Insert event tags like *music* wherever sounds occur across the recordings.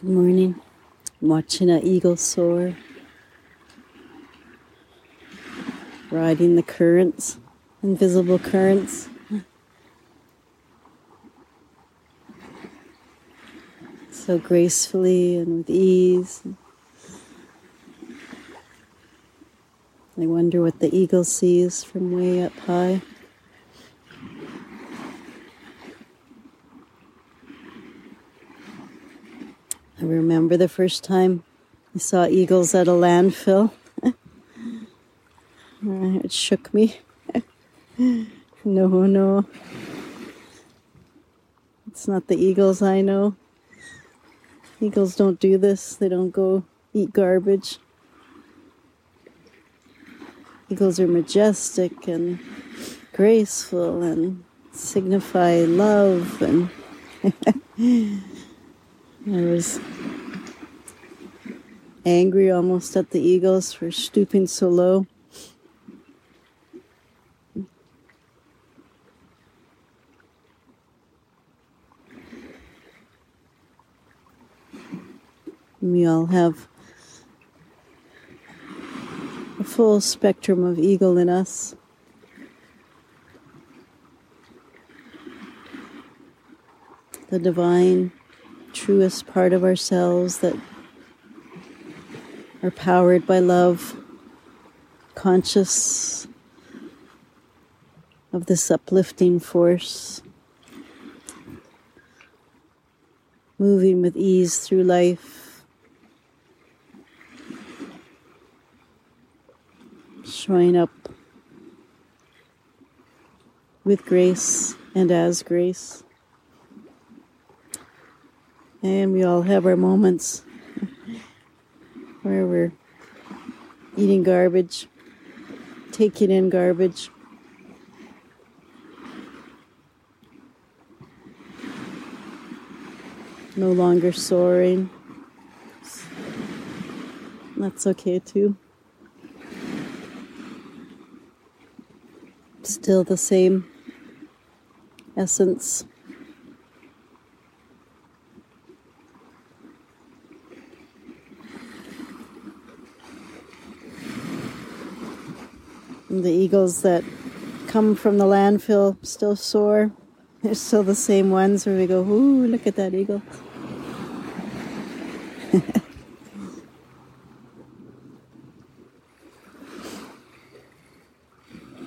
Good morning. I'm watching an eagle soar, riding the currents, invisible currents. So gracefully and with ease. I wonder what the eagle sees from way up high. Remember the first time I saw eagles at a landfill. *laughs* it shook me. *laughs* no, no. It's not the eagles I know. Eagles don't do this, they don't go eat garbage. Eagles are majestic and graceful and signify love and *laughs* I was angry almost at the eagles for stooping so low. We all have a full spectrum of eagle in us. The divine truest part of ourselves that are powered by love, conscious of this uplifting force, moving with ease through life, showing up with grace and as grace. And we all have our moments where we're eating garbage, taking in garbage. No longer soaring. That's okay too. Still the same essence. The eagles that come from the landfill still soar. They're still the same ones where we go, ooh, look at that eagle. *laughs*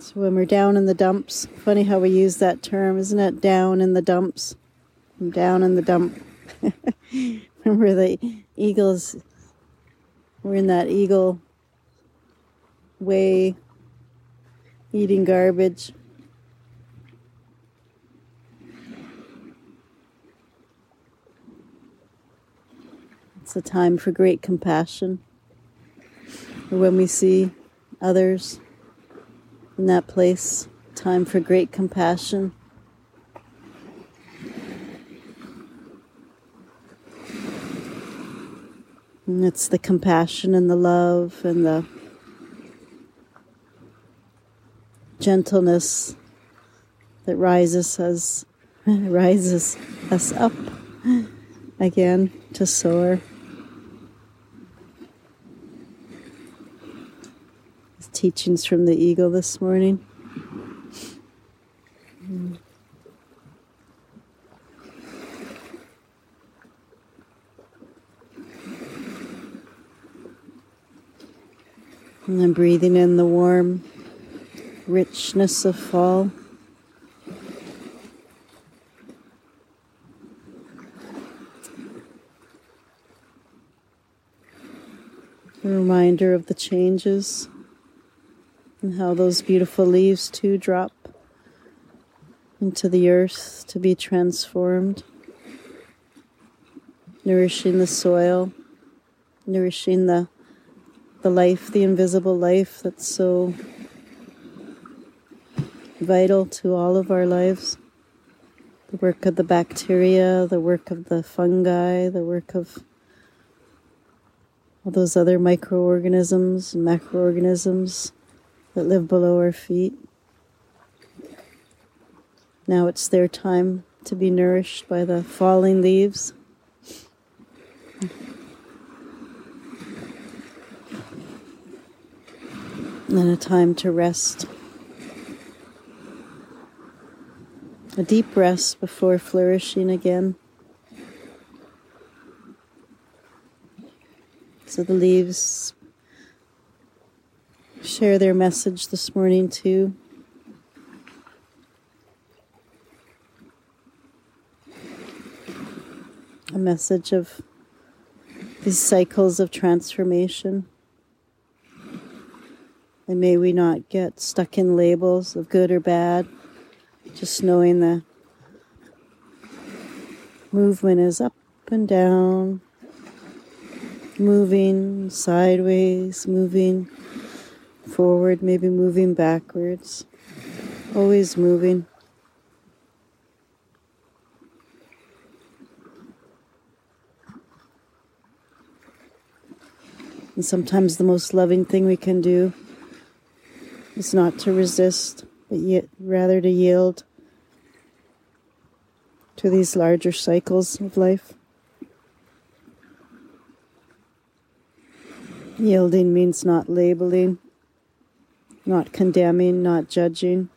so when we're down in the dumps, funny how we use that term, isn't it? Down in the dumps. I'm down in the dump. *laughs* Remember the eagles, we're in that eagle way eating garbage. It's a time for great compassion. When we see others in that place, time for great compassion. And it's the compassion and the love and the gentleness that rises us *laughs* rises us up again to soar. Teachings from the eagle this morning. And then breathing in the warm richness of fall. A reminder of the changes and how those beautiful leaves too drop into the earth to be transformed, nourishing the soil, nourishing the the life, the invisible life that's so vital to all of our lives. The work of the bacteria, the work of the fungi, the work of all those other microorganisms macroorganisms that live below our feet. Now it's their time to be nourished by the falling leaves. And a time to rest. A deep rest before flourishing again. So the leaves share their message this morning too. A message of these cycles of transformation. And may we not get stuck in labels of good or bad, just knowing the movement is up and down, moving sideways, moving forward, maybe moving backwards, always moving. And sometimes the most loving thing we can do is not to resist, but yet rather to yield to these larger cycles of life. Yielding means not labeling, not condemning, not judging.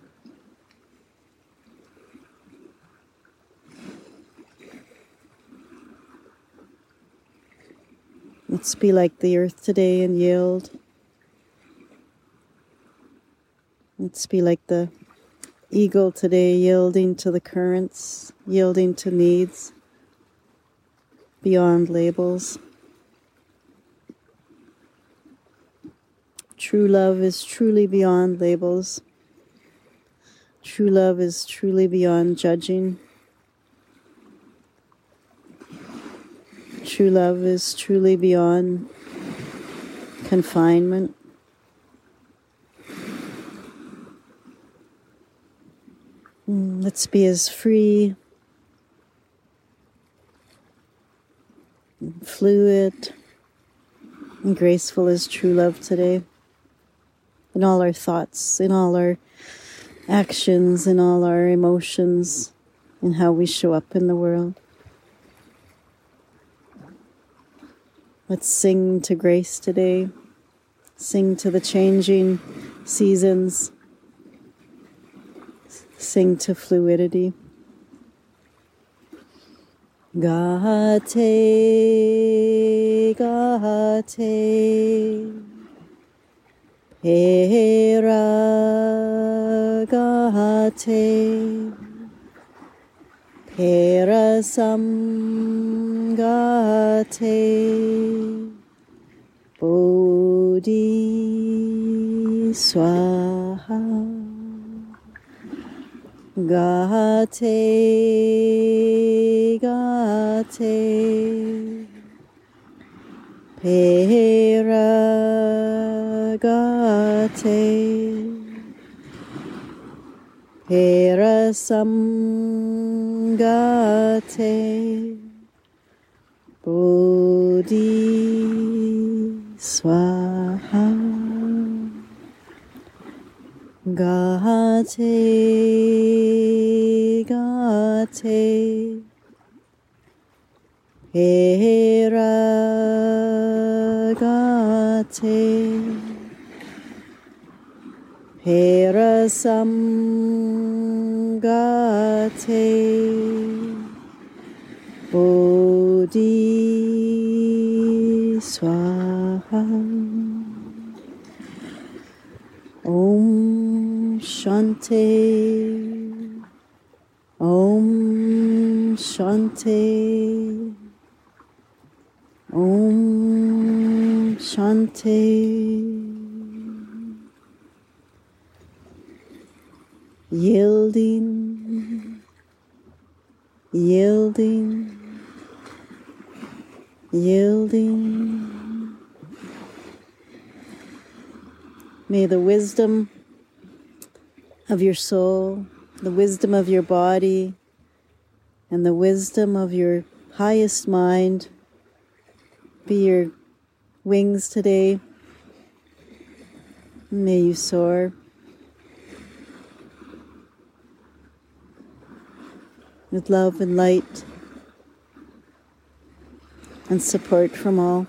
Let's be like the earth today and yield. Let's be like the eagle today, yielding to the currents, yielding to needs beyond labels. True love is truly beyond labels. True love is truly beyond judging. True love is truly beyond confinement. Mm, let's be as free, and fluid, and graceful as true love today. In all our thoughts, in all our actions, in all our emotions, in how we show up in the world. Let's sing to grace today, sing to the changing seasons Sing to fluidity. Gate, gate, pera, gate, perasam, gate, bodhi, swaha. Gate, gate, pera, gate, pera sam, gate, bodhi, swaha. Gate, gate, Hera gate, Hera sam gate, swaha. Shanti. Om Shanti. Om Shanti. Yielding, yielding, yielding. May the wisdom of your soul, the wisdom of your body, and the wisdom of your highest mind be your wings today. May you soar. With love and light, and support from all.